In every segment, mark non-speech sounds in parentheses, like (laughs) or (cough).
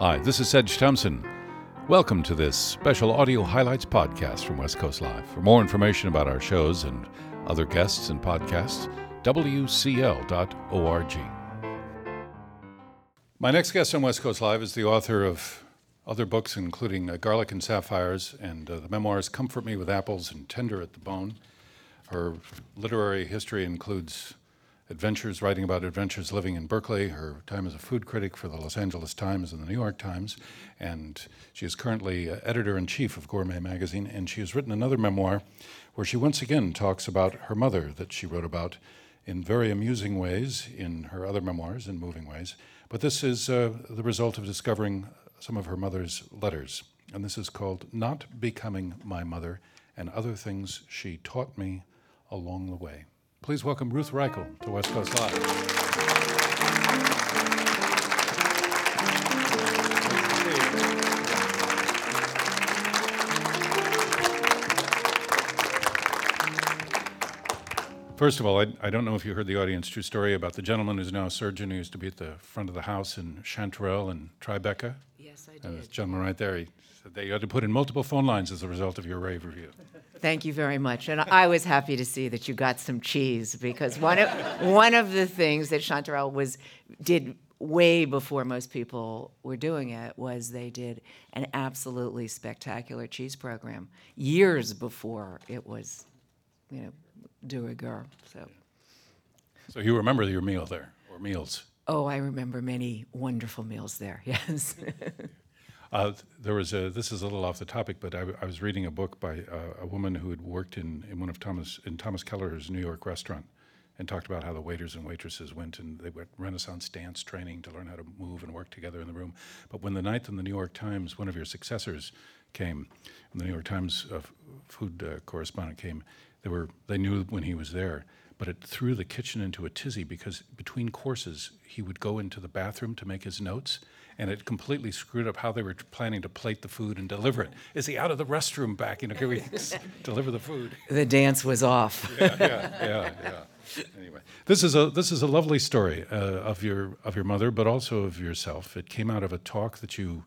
Hi, this is Sedge Thompson. Welcome to this special audio highlights podcast from West Coast Live. For more information about our shows and other guests and podcasts, wcl.org. My next guest on West Coast Live is the author of other books, including uh, Garlic and Sapphires and uh, the memoirs Comfort Me with Apples and Tender at the Bone. Her literary history includes adventures, writing about adventures living in Berkeley, her time as a food critic for the Los Angeles Times and the New York Times, and she is currently uh, editor in chief of Gourmet Magazine. And she has written another memoir where she once again talks about her mother that she wrote about in very amusing ways in her other memoirs in moving ways. But this is uh, the result of discovering some of her mother's letters. And this is called Not Becoming My Mother and Other Things She Taught Me Along the Way. Please welcome Ruth Reichl to West Coast Live. First of all, I, I don't know if you heard the audience true story about the gentleman who's now a surgeon who used to be at the front of the house in Chanterelle and Tribeca. Yes, I And this gentleman right there, he said they had to put in multiple phone lines as a result of your rave review. Thank you very much. And I was happy to see that you got some cheese because one of one of the things that Chanterelle was did way before most people were doing it was they did an absolutely spectacular cheese program years before it was, you know, de rigueur. So, So you remember your meal there, or meals. oh, I remember many wonderful meals there. (laughs) Yes. Uh, there was a, this is a little off the topic, but I was reading a book by uh, a woman who had worked in, in one of Thomas, in Thomas Keller's New York restaurant and talked about how the waiters and waitresses went and they went Renaissance dance training to learn how to move and work together in the room. But when the night in the New York Times, one of your successors came, and the New York Times uh, food uh, correspondent came, they were, they knew when he was there, but it threw the kitchen into a tizzy because between courses, he would go into the bathroom to make his notes, and it completely screwed up how they were planning to plate the food and deliver it. Is he out of the restroom back? You know, can we (laughs) deliver the food? the dance was off. yeah, yeah, yeah. Anyway, this is a this is a lovely story uh, of your of your mother, but also of yourself. It came out of a talk that you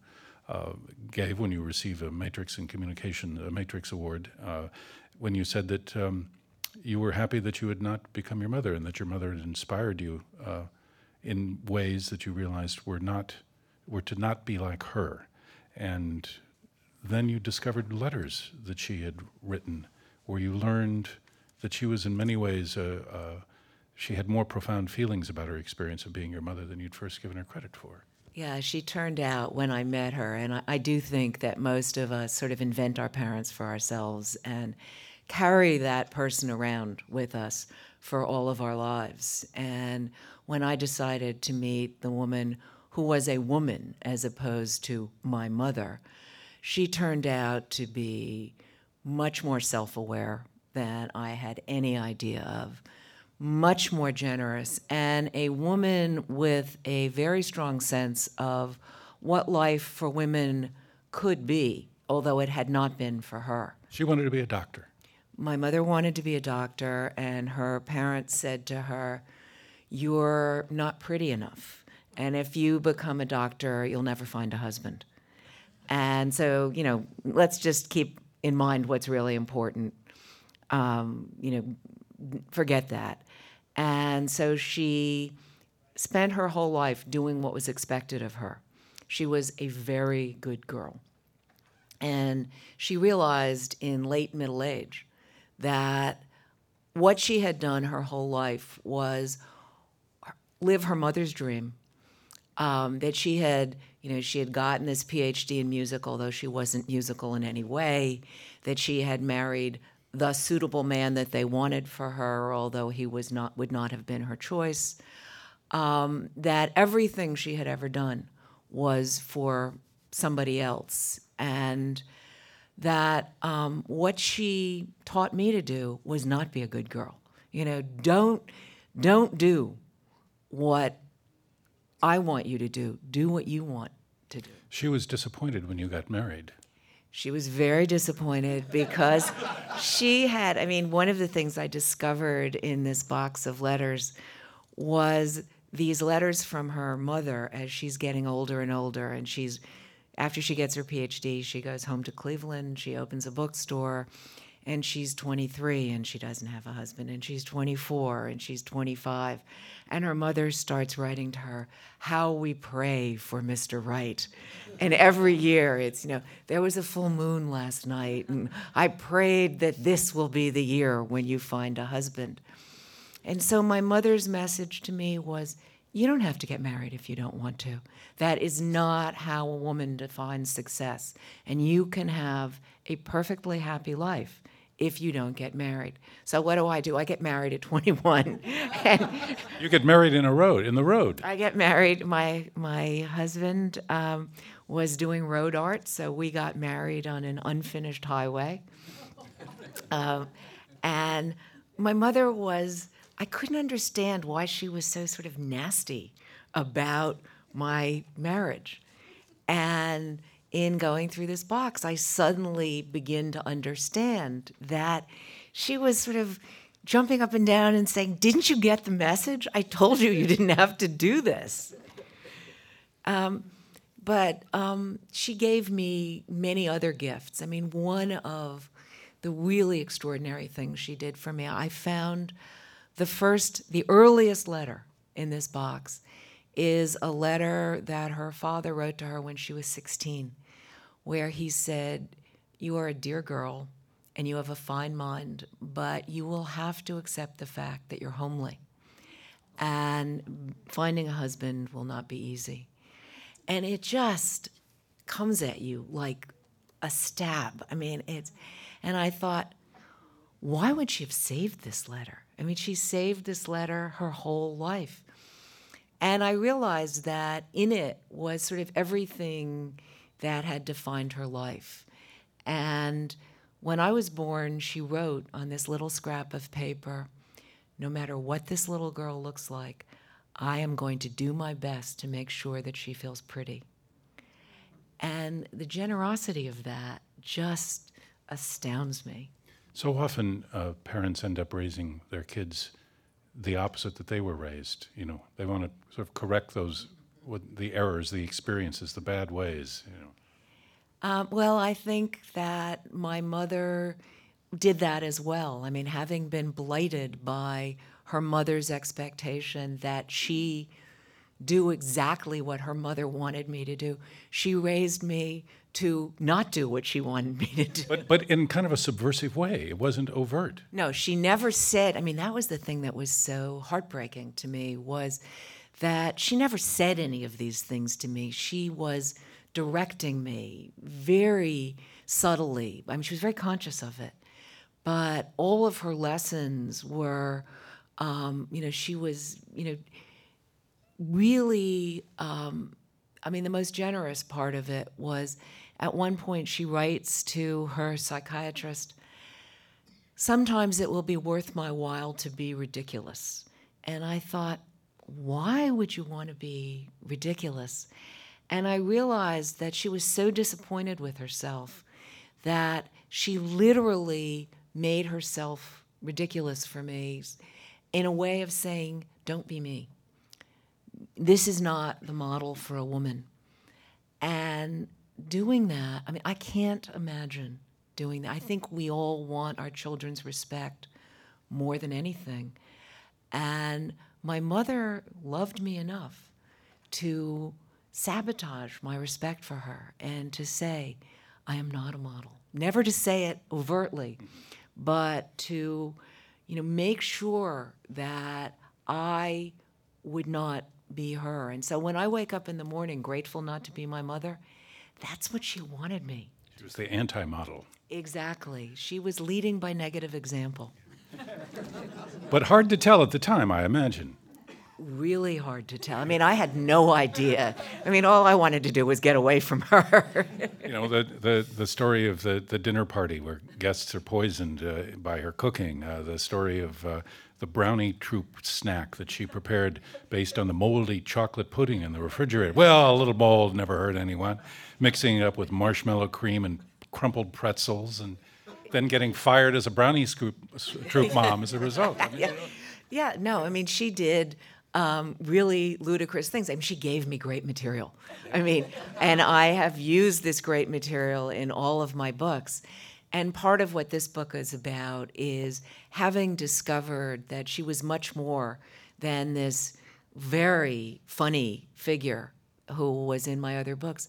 uh, gave when you received a Matrix in Communication, a Matrix Award, uh, when you said that um, you were happy that you had not become your mother and that your mother had inspired you uh, in ways that you realized were not were to not be like her, and then you discovered letters that she had written, where you learned that she was in many ways uh, uh, she had more profound feelings about her experience of being your mother than you'd first given her credit for. Yeah, she turned out when I met her, and I, I do think that most of us sort of invent our parents for ourselves and carry that person around with us for all of our lives. And when I decided to meet the woman who was a woman as opposed to my mother, she turned out to be much more self aware than I had any idea of much more generous, and a woman with a very strong sense of what life for women could be, although it had not been for her. She wanted to be a doctor. My mother wanted to be a doctor, and her parents said to her, You're not pretty enough. And if you become a doctor, you'll never find a husband. And so, you know, let's just keep in mind what's really important. Um, you know, forget that. And so she spent her whole life doing what was expected of her. She was a very good girl. And she realized in late middle age that what she had done her whole life was live her mother's dream. Um, that she had, you know, she had gotten this PhD in music, although she wasn't musical in any way. That she had married the suitable man that they wanted for her, although he was not would not have been her choice. Um, that everything she had ever done was for somebody else, and that um, what she taught me to do was not be a good girl. You know, don't don't do what I want you to do. Do what you want to do. She was disappointed when you got married. She was very disappointed because she had, I mean, one of the things I discovered in this box of letters was these letters from her mother as she's getting older and older and she's after she gets her phd she goes home to cleveland she opens a bookstore and she's 23 and she doesn't have a husband and she's 24 and she's 25 and her mother starts writing to her how we pray for mr Right. and every year it's you know there was a full moon last night and i prayed that this will be the year when you find a husband and so my mother's message to me was you don't have to get married if you don't want to. That is not how a woman defines success. And you can have a perfectly happy life if you don't get married. So what do I do? I get married at 21. and (laughs) You get married in a road, in the road. I get married. My my husband um, was doing road art, so we got married on an unfinished highway. (laughs) Um, and my mother was. I couldn't understand why she was so sort of nasty about my marriage. And in going through this box, I suddenly begin to understand that she was sort of jumping up and down and saying, Didn't you get the message? I told you you didn't have to do this. Um, but um, she gave me many other gifts. I mean, one of the really extraordinary things she did for me, I found the first, the earliest letter in this box is a letter that her father wrote to her when she was 16, where he said, You are a dear girl and you have a fine mind, but you will have to accept the fact that you're homely. And finding a husband will not be easy. And it just comes at you like a stab. I mean, it's, and I thought, why would she have saved this letter? I mean, she saved this letter her whole life. And I realized that in it was sort of everything that had defined her life. And when I was born, she wrote on this little scrap of paper no matter what this little girl looks like, I am going to do my best to make sure that she feels pretty. And the generosity of that just astounds me. So often, uh, parents end up raising their kids the opposite that they were raised. You know, they want to sort of correct those, what, the errors, the experiences, the bad ways. You know, Um, well, I think that my mother did that as well. I mean, having been blighted by her mother's expectation that she do exactly what her mother wanted me to do, she raised me to not do what she wanted me to do. but but in kind of a subversive way. It wasn't overt. No, she never said. I mean, that was the thing that was so heartbreaking to me was that she never said any of these things to me. She was directing me very subtly. I mean, she was very conscious of it, but all of her lessons were, um, you know, she was, you know, really. Um, I mean, the most generous part of it was at one point she writes to her psychiatrist sometimes it will be worth my while to be ridiculous. And I thought, why would you want to be ridiculous? And I realized that she was so disappointed with herself that she literally made herself ridiculous for me in a way of saying, don't be me. This is not the model for a woman. And doing that, I mean, I can't imagine doing that. I think we all want our children's respect more than anything. And my mother loved me enough to sabotage my respect for her and to say, I am not a model. Never to say it overtly, but to, you know, make sure that I would not be her. And so when I wake up in the morning grateful not to be my mother, that's what she wanted me. She was the anti-model. Exactly. She was leading by negative example. (laughs) But hard to tell at the time, I imagine. Really hard to tell. I mean, I had no idea. I mean, all I wanted to do was get away from her. You know, the, the, the story of the, the dinner party where guests are poisoned uh, by her cooking, uh, the story of uh, the brownie troop snack that she prepared based on the moldy chocolate pudding in the refrigerator. Well, a little mold never hurt anyone. Mixing it up with marshmallow cream and crumpled pretzels and then getting fired as a brownie scoop, troop mom as a result. I (laughs) mean, yeah. yeah, no, I mean, she did um, really ludicrous things. I mean, she gave me great material. I mean, and I have used this great material in all of my books. And part of what this book is about is having discovered that she was much more than this very funny figure who was in my other books.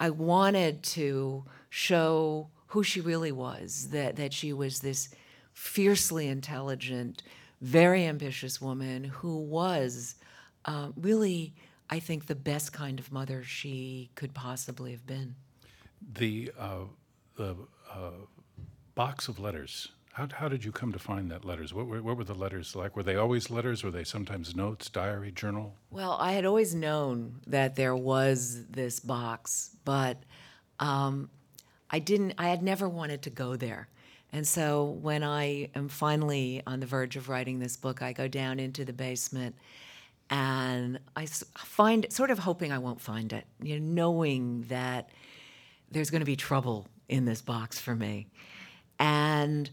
I wanted to show who she really was, that, that she was this fiercely intelligent, very ambitious woman who was uh, really, I think, the best kind of mother she could possibly have been. The, uh, the uh, box of letters, how, how did you come to find that letters? What were, what were the letters like? Were they always letters? Were they sometimes notes, diary, journal? Well, I had always known that there was this box, but um, I didn't, I had never wanted to go there. And so when I am finally on the verge of writing this book, I go down into the basement and I find sort of hoping I won't find it, you know, knowing that there's going to be trouble in this box for me. And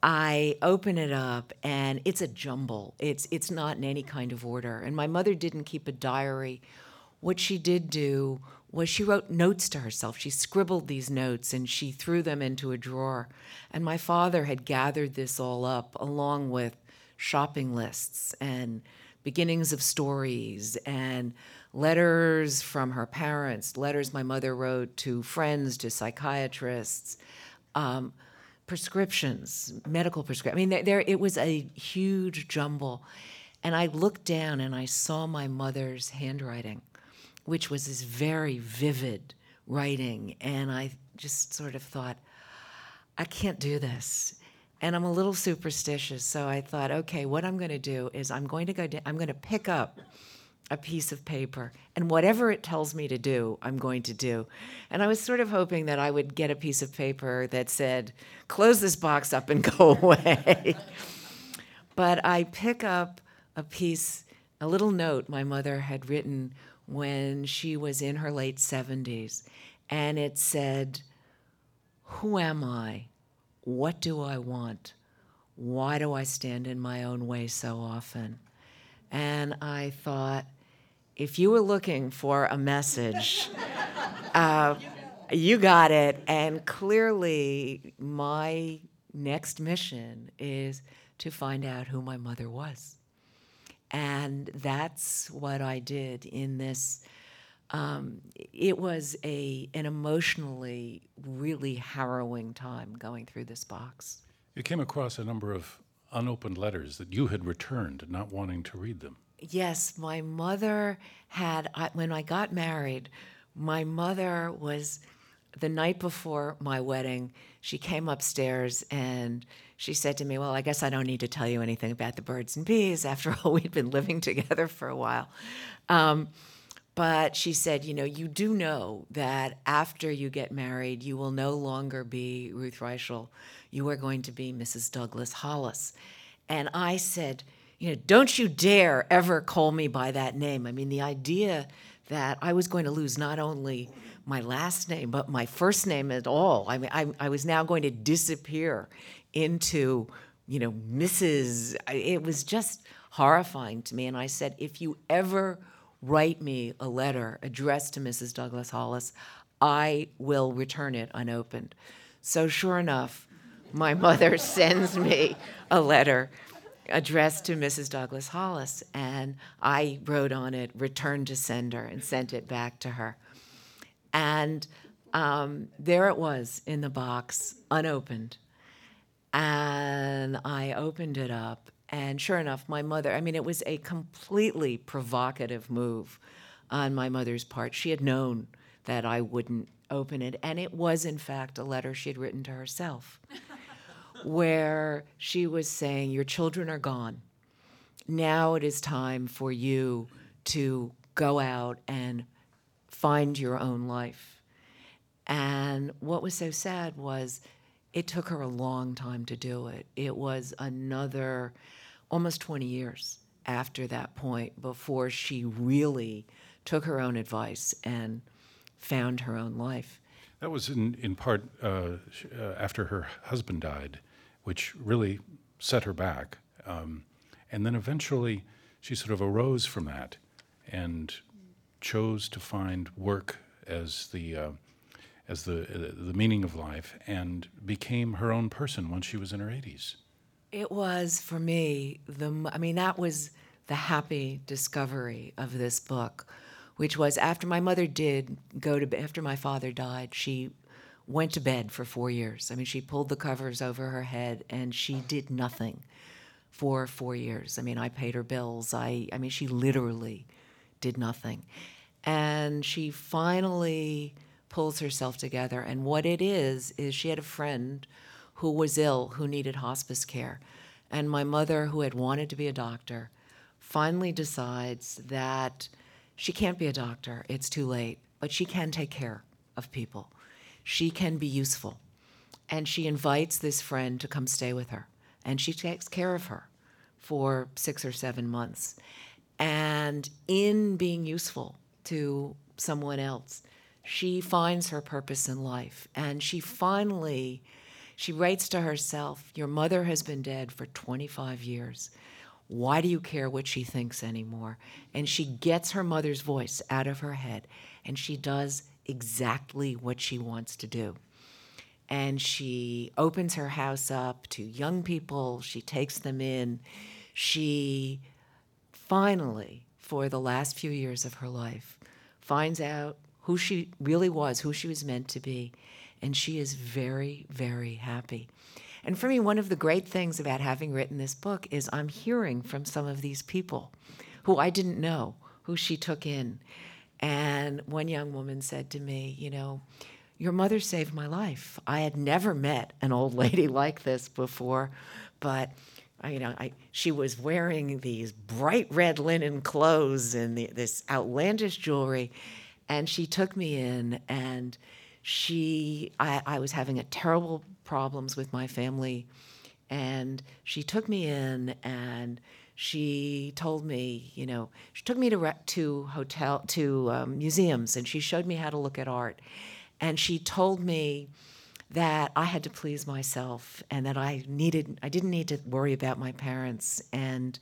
I open it up and it's a jumble. It's it's not in any kind of order. And my mother didn't keep a diary. What she did do was she wrote notes to herself. She scribbled these notes and she threw them into a drawer. And my father had gathered this all up along with shopping lists and beginnings of stories and letters from her parents, letters my mother wrote to friends, to psychiatrists, um, prescriptions, medical prescriptions. I mean, there, there it was a huge jumble. And I looked down and I saw my mother's handwriting, which was this very vivid writing. And I just sort of thought, I can't do this. And I'm a little superstitious, so I thought, okay, what I'm going to do is I'm going to go I'm going to pick up a piece of paper, and whatever it tells me to do, I'm going to do. And I was sort of hoping that I would get a piece of paper that said, close this box up and (laughs) go away. but I pick up a piece, a little note my mother had written when she was in her late 70s, and it said, Who am I? What do I want? Why do I stand in my own way so often? And I thought, if you were looking for a message, (laughs) uh, you got it. And clearly, my next mission is to find out who my mother was. And that's what I did in this. Um, it was a an emotionally really harrowing time going through this box. You came across a number of unopened letters that you had returned, not wanting to read them. Yes, my mother had, I, when I got married, my mother was, the night before my wedding, she came upstairs and she said to me, Well, I guess I don't need to tell you anything about the birds and bees. After all, (laughs) we'd been living together for a while. Um, but she said, You know, you do know that after you get married, you will no longer be Ruth Reichl. You are going to be Mrs. Douglas Hollis. And I said, you know, don't you dare ever call me by that name. I mean, the idea that I was going to lose not only my last name, but my first name at all. I mean, I, I was now going to disappear into, you know, Mrs. It was just horrifying to me. And I said, if you ever write me a letter addressed to Mrs. Douglas Hollis, I will return it unopened. So, sure enough, my (laughs) mother sends me a letter addressed to Mrs. Douglas Hollis, and I wrote on it, return to sender, and sent it back to her. And um, there it was in the box, unopened. And I opened it up, and sure enough, my mother, I mean, it was a completely provocative move on my mother's part. She had known that I wouldn't open it, and it was, in fact, a letter she had written to herself (laughs) where she was saying, Your children are gone. Now it is time for you to go out and find your own life. And what was so sad was it took her a long time to do it. It was another almost 20 years after that point before she really took her own advice and found her own life. That was in, in part uh, uh, after her husband died, which really set her back. Um, and then eventually she sort of arose from that and chose to find work as the uh, as the uh, the meaning of life and became her own person once she was in her 80s. It was for me the I mean that was the happy discovery of this book, which was after my mother did go to after my father died, she went to bed for 4 years. I mean she pulled the covers over her head and she did nothing for 4 years. I mean I paid her bills. I I mean she literally did nothing. And she finally pulls herself together and what it is is she had a friend who was ill, who needed hospice care. And my mother, who had wanted to be a doctor, finally decides that she can't be a doctor, it's too late, but she can take care of people. She can be useful. And she invites this friend to come stay with her. And she takes care of her for six or seven months. And in being useful to someone else, she finds her purpose in life. And she finally she writes to herself, Your mother has been dead for 25 years. Why do you care what she thinks anymore? And she gets her mother's voice out of her head and she does exactly what she wants to do. And she opens her house up to young people, she takes them in. She finally, for the last few years of her life, finds out who she really was, who she was meant to be and she is very, very happy. And for me, one of the great things about having written this book is I'm hearing from some of these people who I didn't know, who she took in. And one young woman said to me, You know, your mother saved my life. I had never met an old (laughs) lady like this before, but you know, I, she was wearing these bright red linen clothes and the, this outlandish jewelry, and she took me in and she I, I was having a terrible problems with my family. And she took me in and she told me you know she took me to to hotel to um, museums and she showed me how to look at art. And she told me that I had to please myself and that I needed I didn't need to worry about my parents. And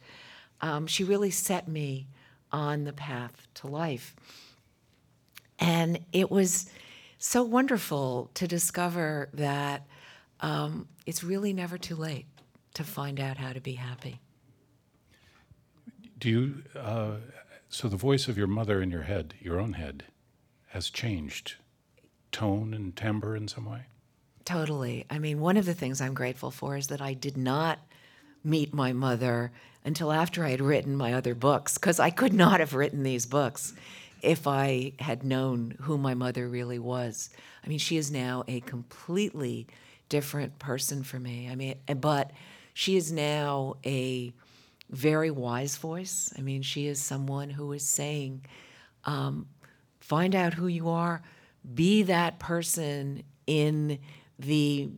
um, she really set me on the path to life and it was so wonderful to discover that um, it's really never too late to find out how to be happy. Do you, uh, so the voice of your mother in your head, your own head, has changed tone and timbre in some way? Totally. I mean, one of the things I'm grateful for is that I did not meet my mother until after I had written my other books, because I could not have written these books if I had known who my mother really was. I mean, she is now a completely different person for me. I mean, but she is now a very wise voice. I mean, she is someone who is saying, um, find out who you are, be that person in the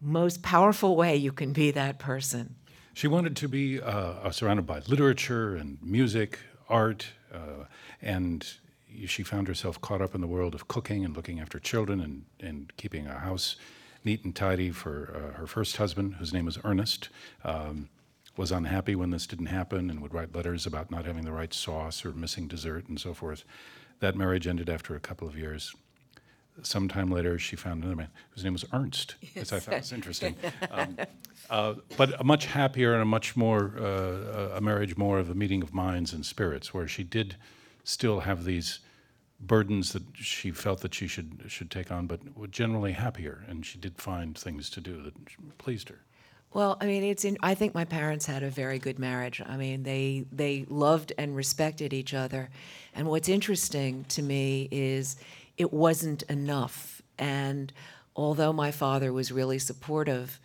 most powerful way you can be that person. She wanted to be uh, surrounded by literature and music, art, uh, and she found herself caught up in the world of cooking and looking after children and, and keeping a house neat and tidy for uh, her first husband, whose name was Ernest. Um, was unhappy when this didn't happen and would write letters about not having the right sauce or missing dessert and so forth. That marriage ended after a couple of years. Sometime later, she found another man whose name was Ernst, which I thought was interesting. (laughs) Um, uh, but a much happier and a much more, uh, a marriage more of a meeting of minds and spirits, where she did still have these burdens that she felt that she should should take on, but were generally happier, and she did find things to do that pleased her. Well, I mean, it's in. I think my parents had a very good marriage. I mean, they they loved and respected each other, and what's interesting to me is it wasn't enough. And although my father was really supportive,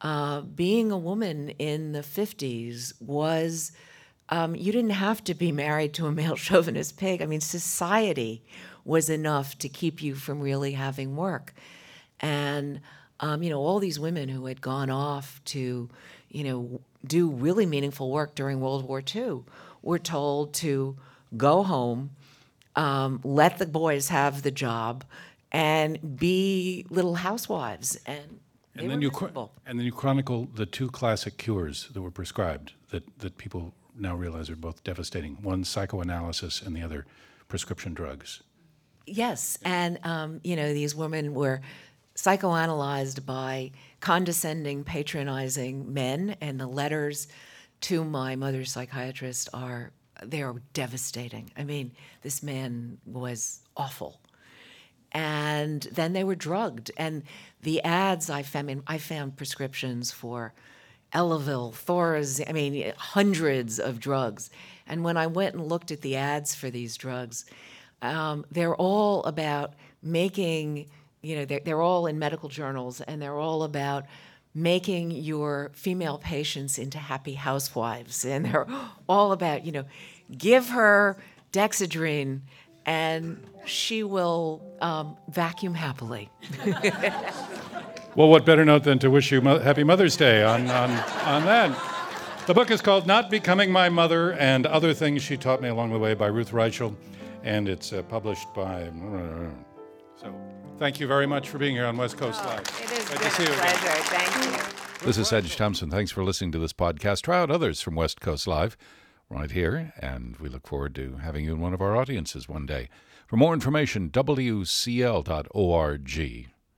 uh, being a woman in the '50s was um, you didn't have to be (laughs) married to a male chauvinist pig. I mean, society was enough to keep you from really having work. And, um, you know, all these women who had gone off to, you know, do really meaningful work during World War II were told to go home, um, let the boys have the job, and be little housewives. And and then you and then you chronicle the two classic cures that were prescribed that, that people now realize are both devastating. One, psychoanalysis, and the other, prescription drugs. Yes, and um, you know these women were psychoanalyzed by condescending, patronizing men, and the letters to my mother's psychiatrist are they are devastating. I mean, this man was awful, and then they were drugged, and the ads I found, I, mean, I found prescriptions for Elavil, Thorazine, I mean, hundreds of drugs, and when I went and looked at the ads for these drugs um, they're all about making, you know, they're, they're all in medical journals and they're all about making your female patients into happy housewives. And they're all about, you know, give her Dexedrine and she will um, vacuum happily. (laughs) Well, what better note than to wish you mo- Happy Mother's Day on, on, on that? The book is called Not Becoming My Mother and Other Things She Taught Me Along the Way by Ruth Reichl, and it's uh, published by. So, thank you very much for being here on West Coast Live. It is Great to see you again. pleasure. Thank you. This is Sedge Thompson. Thanks for listening to this podcast. Try out others from West Coast Live right here, and we look forward to having you in one of our audiences one day. For more information, WCL.org.